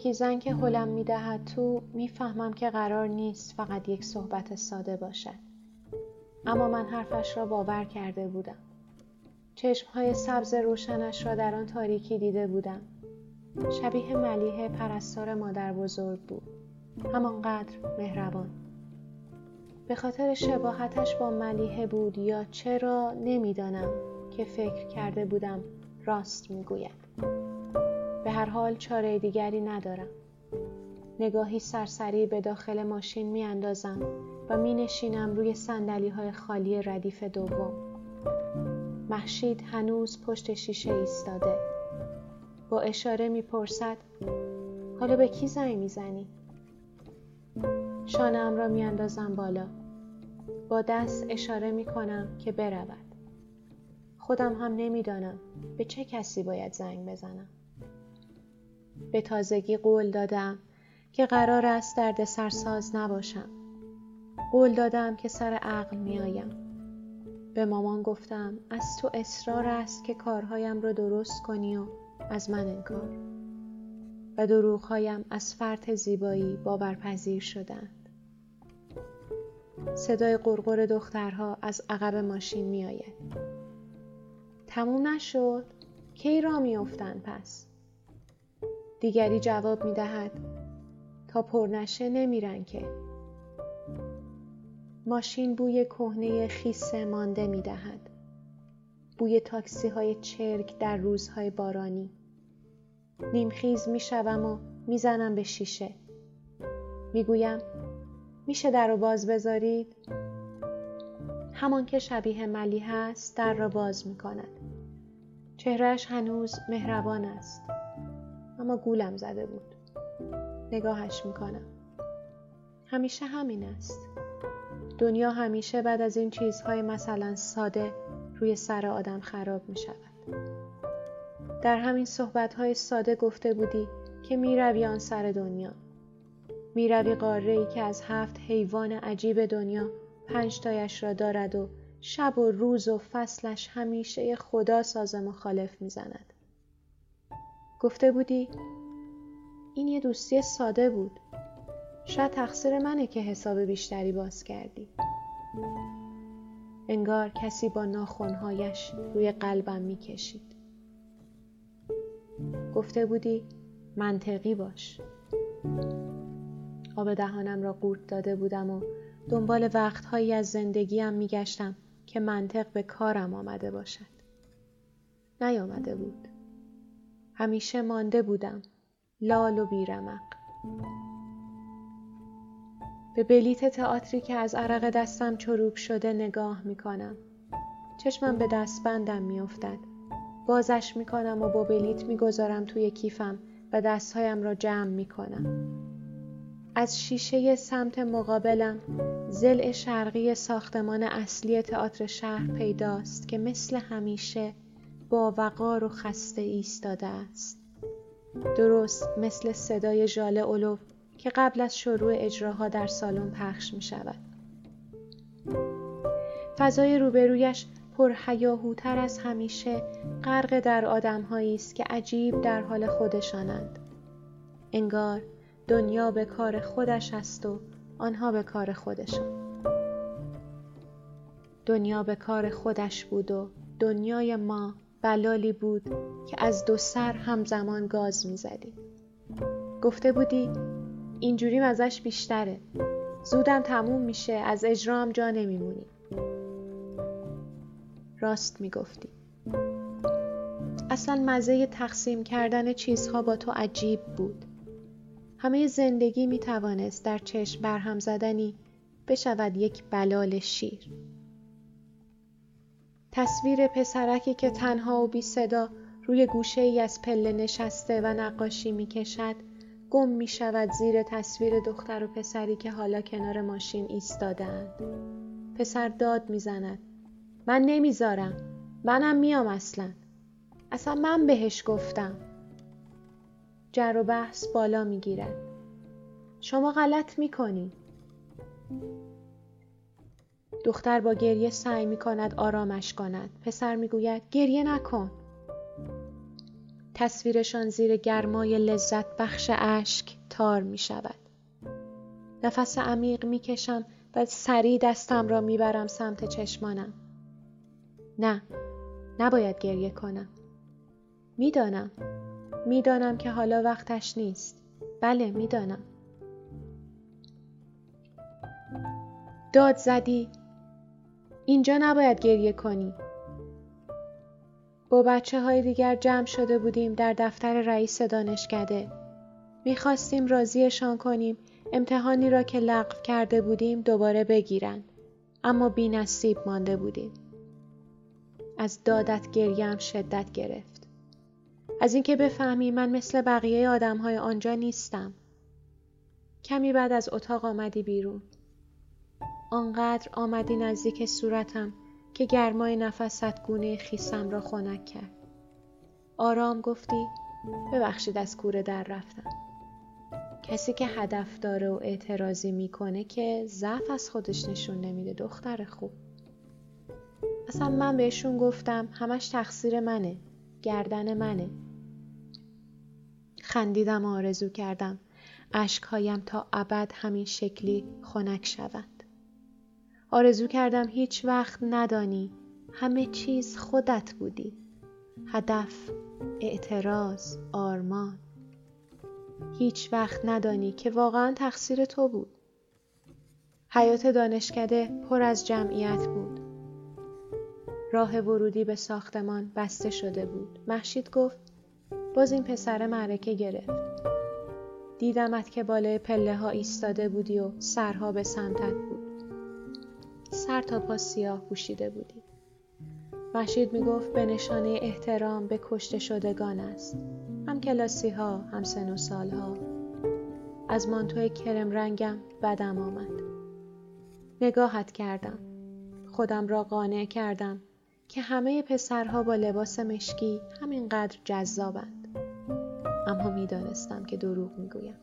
یکی زن که حلم می دهد تو می‌فهمم که قرار نیست فقط یک صحبت ساده باشد. اما من حرفش را باور کرده بودم. چشمهای سبز روشنش را در آن تاریکی دیده بودم. شبیه ملیه پرستار مادر بزرگ بود. همانقدر مهربان. به خاطر شباهتش با ملیه بود یا چرا نمی‌دانم که فکر کرده بودم راست می‌گوید. به هر حال چاره دیگری ندارم. نگاهی سرسری به داخل ماشین می اندازم و می نشینم روی سندلی های خالی ردیف دوم. محشید هنوز پشت شیشه ایستاده. با اشاره می‌پرسد حالا به کی زنگ می‌زنی؟ شانم را میاندازم بالا. با دست اشاره می کنم که برود. خودم هم نمی‌دانم به چه کسی باید زنگ بزنم. به تازگی قول دادم که قرار است درد سرساز نباشم. قول دادم که سر عقل میآیم. به مامان گفتم از تو اصرار است که کارهایم را درست کنی و از من انکار. و دروغهایم از فرط زیبایی باورپذیر شدند. صدای قرقر دخترها از عقب ماشین میآید. تموم نشد؟ کی را میافتند پس؟ دیگری جواب می دهد تا پر نشه نمیرن که. ماشین بوی کهنه خیسه مانده می دهد بوی تاکسی های چرک در روزهای بارانی. نیمخیز می شوم و می‌زنم به شیشه. می‌گویم میشه در رو باز بذارید؟ همان که شبیه ملی هست در را باز می کند. چهرش هنوز مهربان است. اما گولم زده بود. نگاهش می کنم. همیشه همین است. دنیا همیشه بعد از این چیزهای مثلا ساده روی سر آدم خراب می شود. در همین صحبتهای ساده گفته بودی که می روی آن سر دنیا. می روی قاره ای که از هفت حیوان عجیب دنیا پنج تایش را دارد و شب و روز و فصلش همیشه خدا ساز مخالف می‌زند. گفته بودی این یه دوستی ساده بود. شاید تقصیر منه که حساب بیشتری باز کردی. انگار کسی با ناخونهایش روی قلبم می‌کشید. گفته بودی منطقی باش. آب دهانم را قورت داده بودم و دنبال وقتهایی از زندگیم میگشتم که منطق به کارم آمده باشد. نیامده بود. همیشه مانده بودم. لال و بیرمق. به بلیت تئاتری که از عرق دستم چروک شده نگاه می کنم. چشمم به دستبندم میافتد بازش می‌کنم و با بلیت می‌گذارم توی کیفم و دستهایم را جمع می‌کنم از شیشه سمت مقابلم زل شرقی ساختمان اصلی تئاتر شهر پیداست که مثل همیشه با وقار و خسته ایستاده است درست مثل صدای ژاله اولو که قبل از شروع اجراها در سالن پخش می شود. فضای روبرویش پرهیاهوتر از همیشه غرق در آدمهایی است که عجیب در حال خودشانند. انگار دنیا به کار خودش است و آنها به کار خودشان. دنیا به کار خودش بود و دنیای ما بلالی بود که از دو سر همزمان گاز می‌زدیم. گفته بودی اینجوریم ازش بیشتره. زودم تموم میشه از اجرام جا نمیمونی. راست می‌گفتی. اصلا مزه تقسیم کردن چیزها با تو عجیب بود. همه زندگی می توانست در چشم برهم زدنی بشود یک بلال شیر. تصویر پسرکی که تنها و بی صدا روی گوشه ای از پله نشسته و نقاشی می کشد گم می شود زیر تصویر دختر و پسری که حالا کنار ماشین ایستادند. پسر داد می‌زند. من نمی‌ذارم. منم میام اصلا. اصلا من بهش گفتم. جر و بحث بالا می‌گیرد. شما غلط می‌کنی. دختر با گریه سعی می کند آرامش کند. پسر می‌گوید گریه نکن. تصویرشان زیر گرمای لذت بخش اشک تار می شود. نفس عمیق می کشم و سریع دستم را می برم سمت چشمانم. نه، نباید گریه کنم. می‌دانم. می‌دانم که حالا وقتش نیست. بله می‌دانم. داد زدی. اینجا نباید گریه کنی. با بچه های دیگر جمع شده بودیم در دفتر رئیس دانشکده. می‌خواستیم راضیشان کنیم امتحانی را که لغو کرده بودیم دوباره بگیرند. اما بی نصیب مانده بودیم. از دادت گریم شدت گرفت. از اینکه بفهمی من مثل بقیه آدم های آنجا نیستم. کمی بعد از اتاق آمدی بیرون. آنقدر آمدی نزدیک صورتم که گرمای نفست گونه خیسم را خنک کرد. آرام گفتی ببخشید از کوره در رفتم. کسی که هدف داره و اعتراضی می‌کنه که ضعف از خودش نشون نمیده دختر خوب. اصلا من بهشون گفتم همش تقصیر منه. گردن منه. خندیدم و آرزو کردم. اشکهایم تا ابد همین شکلی خنک شوند. آرزو کردم هیچ وقت ندانی. همه چیز خودت بودی. هدف اعتراض آرمان. هیچ وقت ندانی که واقعا تقصیر تو بود. حیات دانشکده پر از جمعیت بود. راه ورودی به ساختمان بسته شده بود. محشید گفت باز این پسر معرکه گرفت. دیدمت که بالای پله ها ایستاده بودی و سرها به سمتت بود. سر تا پا سیاه پوشیده بودی. مشید می گفت به نشانه احترام به کشته شدگان است. هم کلاسی ها هم سن و سال ها. از مانتوی کرم رنگم بدم آمد. نگاهت کردم. خودم را قانع کردم که همه پسرها با لباس مشکی همینقدر جذابند. اما می‌دانستم که دروغ می‌گویم.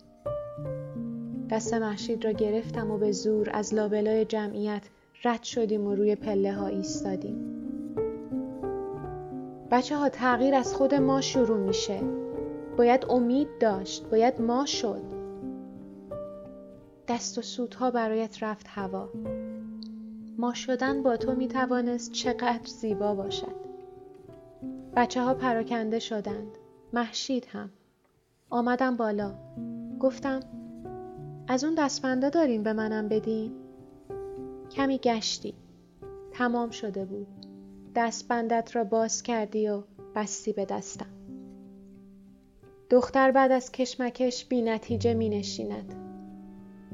دست محشید را گرفتم و به زور از لابلای جمعیت رد شدیم و روی پله ها ایستادیم. بچه ها تغییر از خود ما شروع میشه. باید امید داشت. باید ما شد. دست و سودها برایت رفت هوا. ما شدن با تو می‌توانست چقدر زیبا باشد. بچه ها پراکنده شدند. محشید هم. آمدم بالا. گفتم از اون دستبنده داریم به منم بدین؟ کمی گشتی. تمام شده بود. دستبندت را باز کردی و بستی به دستم. دختر بعد از کشمکش بی نتیجه می نشیند.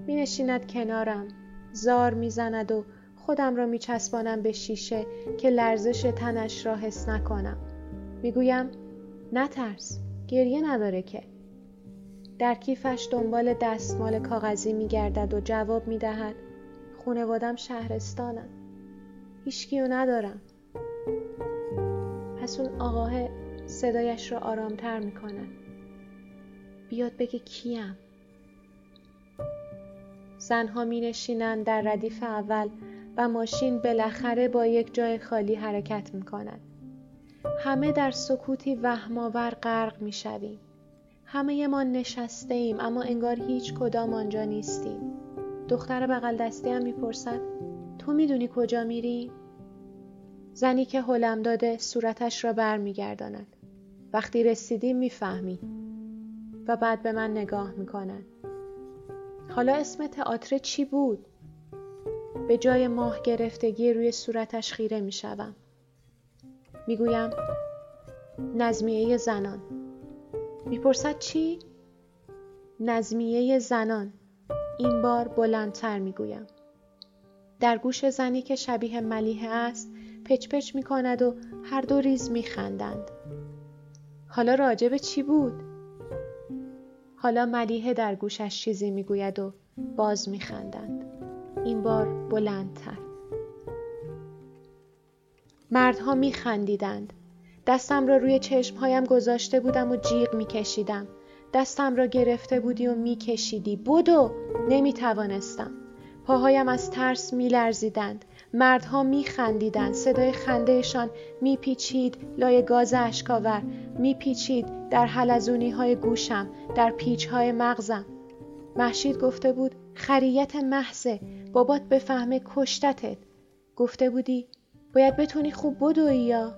می نشیند کنارم. زار می زند و خودم را میچسبانم به شیشه که لرزش تنش را حس نکنم می‌گویم نترس گریه نداره که در کیفش دنبال دستمال کاغذی میگردد و جواب می‌دهد خونوادم شهرستانم هیچکیو ندارم پس اون آقاه صدایش را آرامتر می‌کند بیاد بگه کیم زنها می نشینند در ردیف اول و ماشین بالاخره با یک جای خالی حرکت می کند. همه در سکوتی وهماور غرق می شویم. همه ما نشسته ایم اما انگار هیچ کدام آنجا نیستیم. دختر بغل دستی هم می‌پرسد تو می‌دونی کجا میری؟ زنی که حلم داده صورتش را برمیگرداند. وقتی رسیدیم می‌فهمی و بعد به من نگاه می‌کند. حالا اسم تئاتر چی بود؟ به جای ماه گرفتگی روی صورتش خیره می شوم. می گویم نظمیه زنان. می‌پرسد چی؟ نظمیه زنان. این بار بلندتر می گویم. در گوش زنی که شبیه ملیحه است پچ می کند و هر دو ریز می خندند. حالا راجب چی بود؟ حالا ملیحه در گوشش چیزی می‌گوید و باز میخندند این بار بلندتر مردها میخندیدند دستم را روی چشمهایم گذاشته بودم و جیغ میکشیدم دستم را گرفته بودی و میکشیدی. بدو نمی‌توانستم. پاهایم از ترس میلرزیدند. مردها میخندیدند. صدای خندهشان میپیچید. لای گاز اشکاور میپیچید در حلزونی های گوشم در پیچ های مغزم. محشید گفته بود خریت محضه. بابات بفهمه کشتتت. گفته بودی باید بتونی خوب بدوی یا؟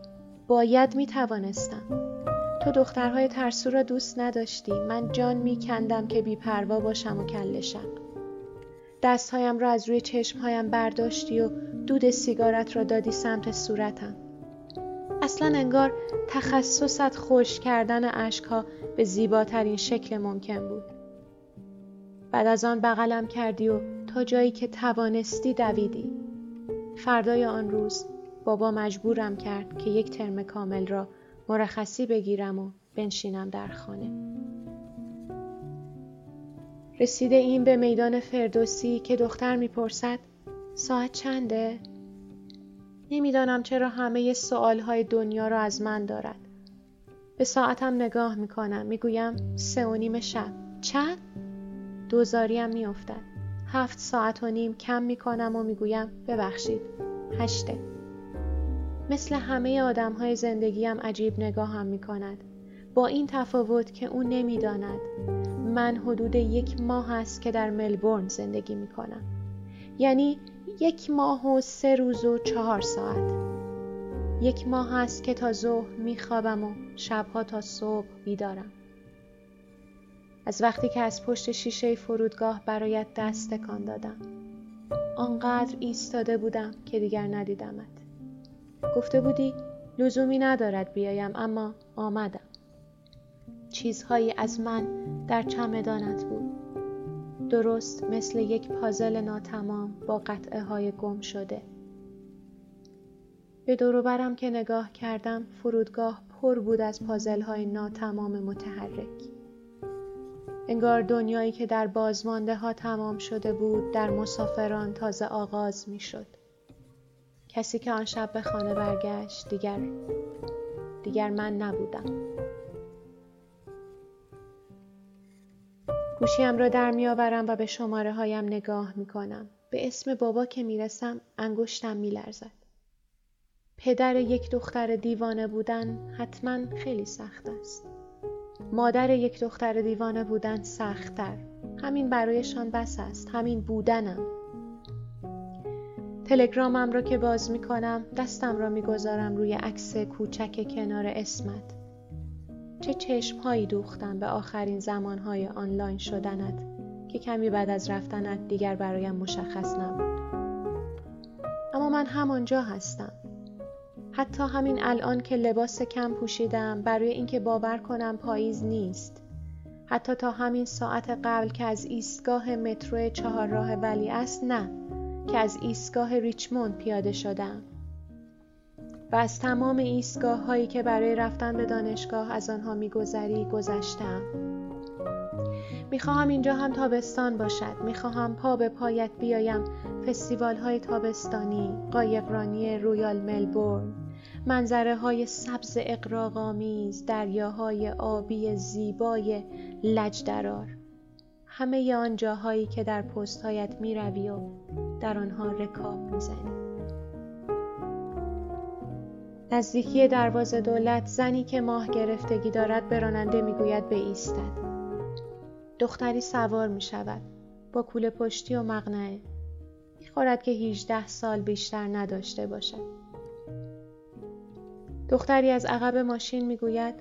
باید می‌توانستم. تو دخترهای ترسو را دوست نداشتی. من جان میکندم که بیپروا باشم و کلشم دستهایم را از روی چشمهایم برداشتی و دود سیگارت را دادی سمت صورتم. اصلا انگار تخصصت خوش کردن اشکها به زیباترین شکل ممکن بود. بعد از آن بغلم کردی و تا جایی که توانستی دویدی. فردای آن روز بابا مجبورم کرد که یک ترم کامل را مرخصی بگیرم و بنشینم در خانه رسیده این به میدان فردوسی که دختر می‌پرسد ساعت چنده؟ نمی‌دانم چرا همه سوال های دنیا را از من دارد. به ساعتم نگاه می‌کنم می‌گویم سه و نیم شب. چند؟ دوزاریم میافتد. هفت ساعت و نیم کم می‌کنم و می‌گویم ببخشید. هشته. مثل همه آدم های زندگیم عجیب نگاهم می‌کند. با این تفاوت که او نمی‌داند من حدود یک ماه است که در ملبورن زندگی می کنم. یعنی یک ماه و سه روز و چهار ساعت. یک ماه است که تا ظهر می خوابم و شبها تا صبح بیدارم. از وقتی که از پشت شیشه فرودگاه برایت دست تکان دادم. آنقدر ایستاده بودم که دیگر ندیدمت. گفته بودی لزومی ندارد بیایم اما آمدم. چیزهایی از من در چمدانت بود درست مثل یک پازل ناتمام با قطعه های گم شده به دوروبرم که نگاه کردم فرودگاه پر بود از پازل های ناتمام متحرک انگار دنیایی که در بازمانده ها تمام شده بود در مسافران تازه آغاز می شد. کسی که آن شب به خانه برگشت دیگر دیگر من نبودم. گوشیم را در میآورم و به شماره هایم نگاه می کنم. به اسم بابا که می‌رسم انگشتم میلرزد. پدر یک دختر دیوانه بودن حتما خیلی سخت است. مادر یک دختر دیوانه بودن سختتر. همین برایشان بس است. همین بودنم. تلگرامم را که باز می کنم دستم را می‌گذارم روی عکس کوچک کنار اسمت. چه چشمهایی دوختم به آخرین زمانهای آنلاین شدنت که کمی بعد از رفتنت دیگر برایم مشخص نبود. اما من همانجا هستم. حتی همین الان که لباس کم پوشیدم برای اینکه باور کنم پاییز نیست. حتی تا همین ساعت قبل که از ایستگاه مترو چهارراه ولی است نه. که از ایستگاه ریچموند پیاده شدم و از تمام ایستگاه هایی که برای رفتن به دانشگاه از آنها میگذری گذشتم. می‌خواهم اینجا هم تابستان باشد. می‌خواهم پا به پایت بیایم. فستیوال های تابستانی قایقرانی رویال ملبورن منظره های سبز اقراغامیز دریاهای آبی زیبای لجدرار. همه آن جاهایی که در پستهایت می روی و در آنها رکاب می‌زنی. نزدیکی دروازه دولت زنی که ماه گرفتگی دارد به راننده می‌گوید ایستد. دختری سوار می شود با کوله پشتی و مغنعه خورد که 18 سال بیشتر نداشته باشد. دختری از عقب ماشین می‌گوید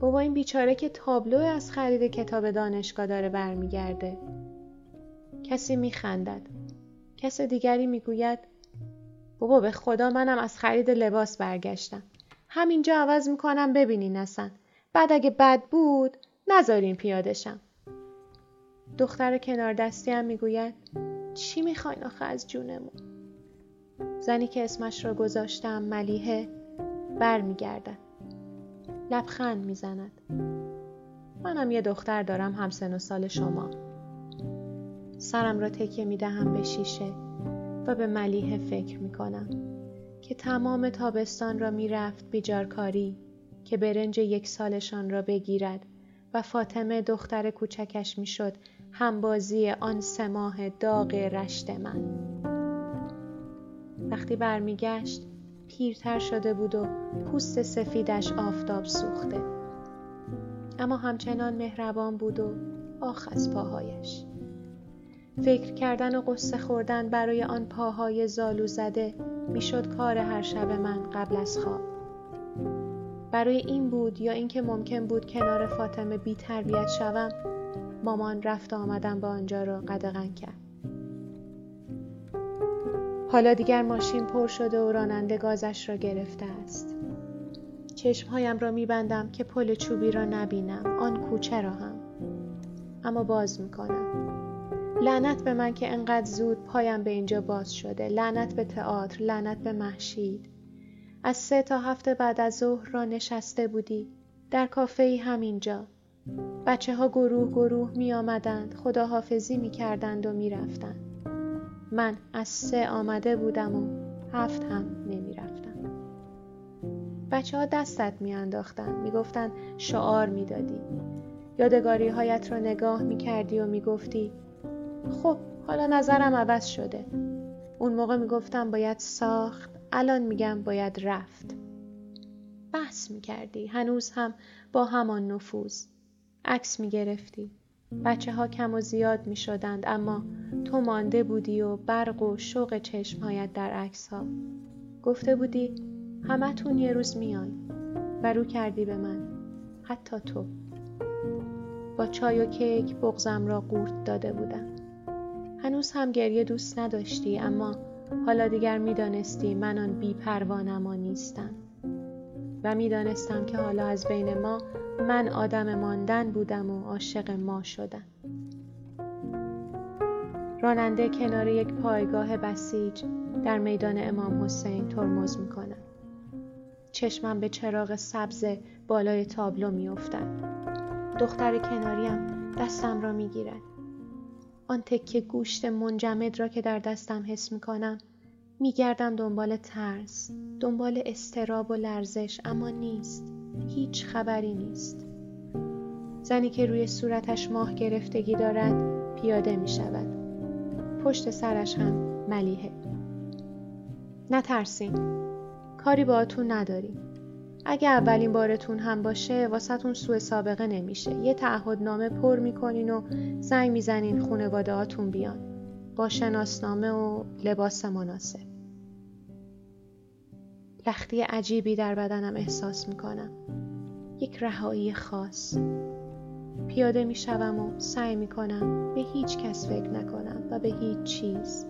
بابا این بیچاره که تابلو از خرید کتاب دانشگاه داره برمیگرده. کسی میخندد. کس دیگری می‌گوید بابا به خدا منم از خرید لباس برگشتم. همینجا عوض می‌کنم ببینین اصلا. بعد اگه بد بود نذارین پیادشم دختر کنار دستی هم می‌گوید چی می‌خواین آخه از جونمون؟ زنی که اسمش را گذاشتم ملیحه برمیگردد. لبخند می‌زند. منم یه دختر دارم همسن و سال شما. سرم را تکیه می‌دهم به شیشه و به ملیحه فکر می‌کنم که تمام تابستان را می‌رفت بیجارکاری که برنج یک سالشان را بگیرد و فاطمه دختر کوچکش می‌شد همبازی آن سه ماه داغ رشت من. وقتی برمیگشت پیرتر شده بود و پوست سفیدش آفتاب سوخته. اما همچنان مهربان بود و آخ از پاهایش. فکر کردن و قصه خوردن برای آن پاهای زالو زده می‌شد کار هر شب من قبل از خواب. برای این بود یا اینکه ممکن بود کنار فاطمه بی تربیت شوم مامان رفت آمدن با آنجا را قدغن کرد. حالا دیگر ماشین پر شده و راننده گازش را گرفته است. چشمهایم را میبندم که پل چوبی را نبینم. آن کوچه را هم. اما باز می‌کنم. لعنت به من که انقدر زود پایم به اینجا باز شده. لعنت به تئاتر لعنت به محشید. از سه تا هفته بعد از ظهر را نشسته بودی. در کافه ای همینجا. بچه ها گروه گروه می آمدند خداحافظی می کردند و می رفتند. من از سه آمده بودم و هفت هم نمی رفتم. بچه ها دستت می انداختن می گفتن شعار می دادی. یادگاری هایت را نگاه می کردی و می گفتی خب حالا نظرم عوض شده. اون موقع می گفتم باید ساخت الان میگم باید رفت. بحث می کردی هنوز هم با همان نفوذ. عکس می گرفتی. بچه ها کم و زیاد می شدند اما تو مانده بودی و برق و شوق چشمهایت در عکس ها. گفته بودی همتون یه روز میان و رو کردی به من حتی تو. با چای و کیک بغزم را قورت داده بودم. هنوز هم گریه دوست نداشتی اما حالا دیگر می‌دانستی من آن بی پروانما نیستم. و می‌دانستم که حالا از بین ما من آدم ماندن بودم و عاشق ما شدم. راننده کنار یک پایگاه بسیج در میدان امام حسین ترمز می‌کنم چشمم به چراغ سبز بالای تابلو میافتد. دختر کناریم دستم را می‌گیرد. آن تکه گوشت منجمد را که در دستم حس می‌کنم میگردم دنبال ترس دنبال استراب و لرزش اما نیست. هیچ خبری نیست. زنی که روی صورتش ماه گرفتگی دارد پیاده می شود پشت سرش هم ملیحه. نترسین. کاری باهاتون نداریم اگه اولین بارتون هم باشه واسهتون سوء سابقه نمیشه. یه تعهدنامه پر می‌کنین و زنگ می‌زنین خونواده هاتون بیان. با شناسنامه و لباس مناسب. لختی عجیبی در بدنم احساس می‌کنم. یک رهایی خاص. پیاده می شوم و سعی می کنم به هیچ کس فکر نکنم و به هیچ چیز.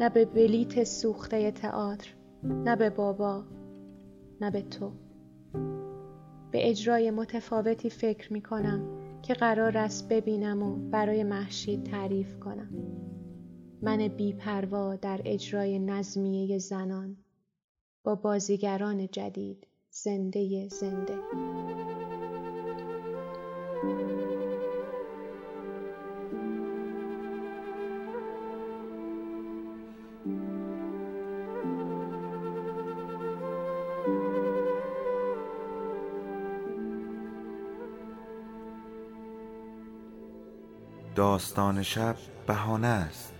نه به بلیت سوخته تئاتر نه به بابا نه به تو. به اجرای متفاوتی فکر می کنم که قرار است ببینم و برای محشید تعریف کنم. من بیپروا در اجرای نظمیه زنان. با بازیگران جدید زنده زنده. داستان شب بهانه است.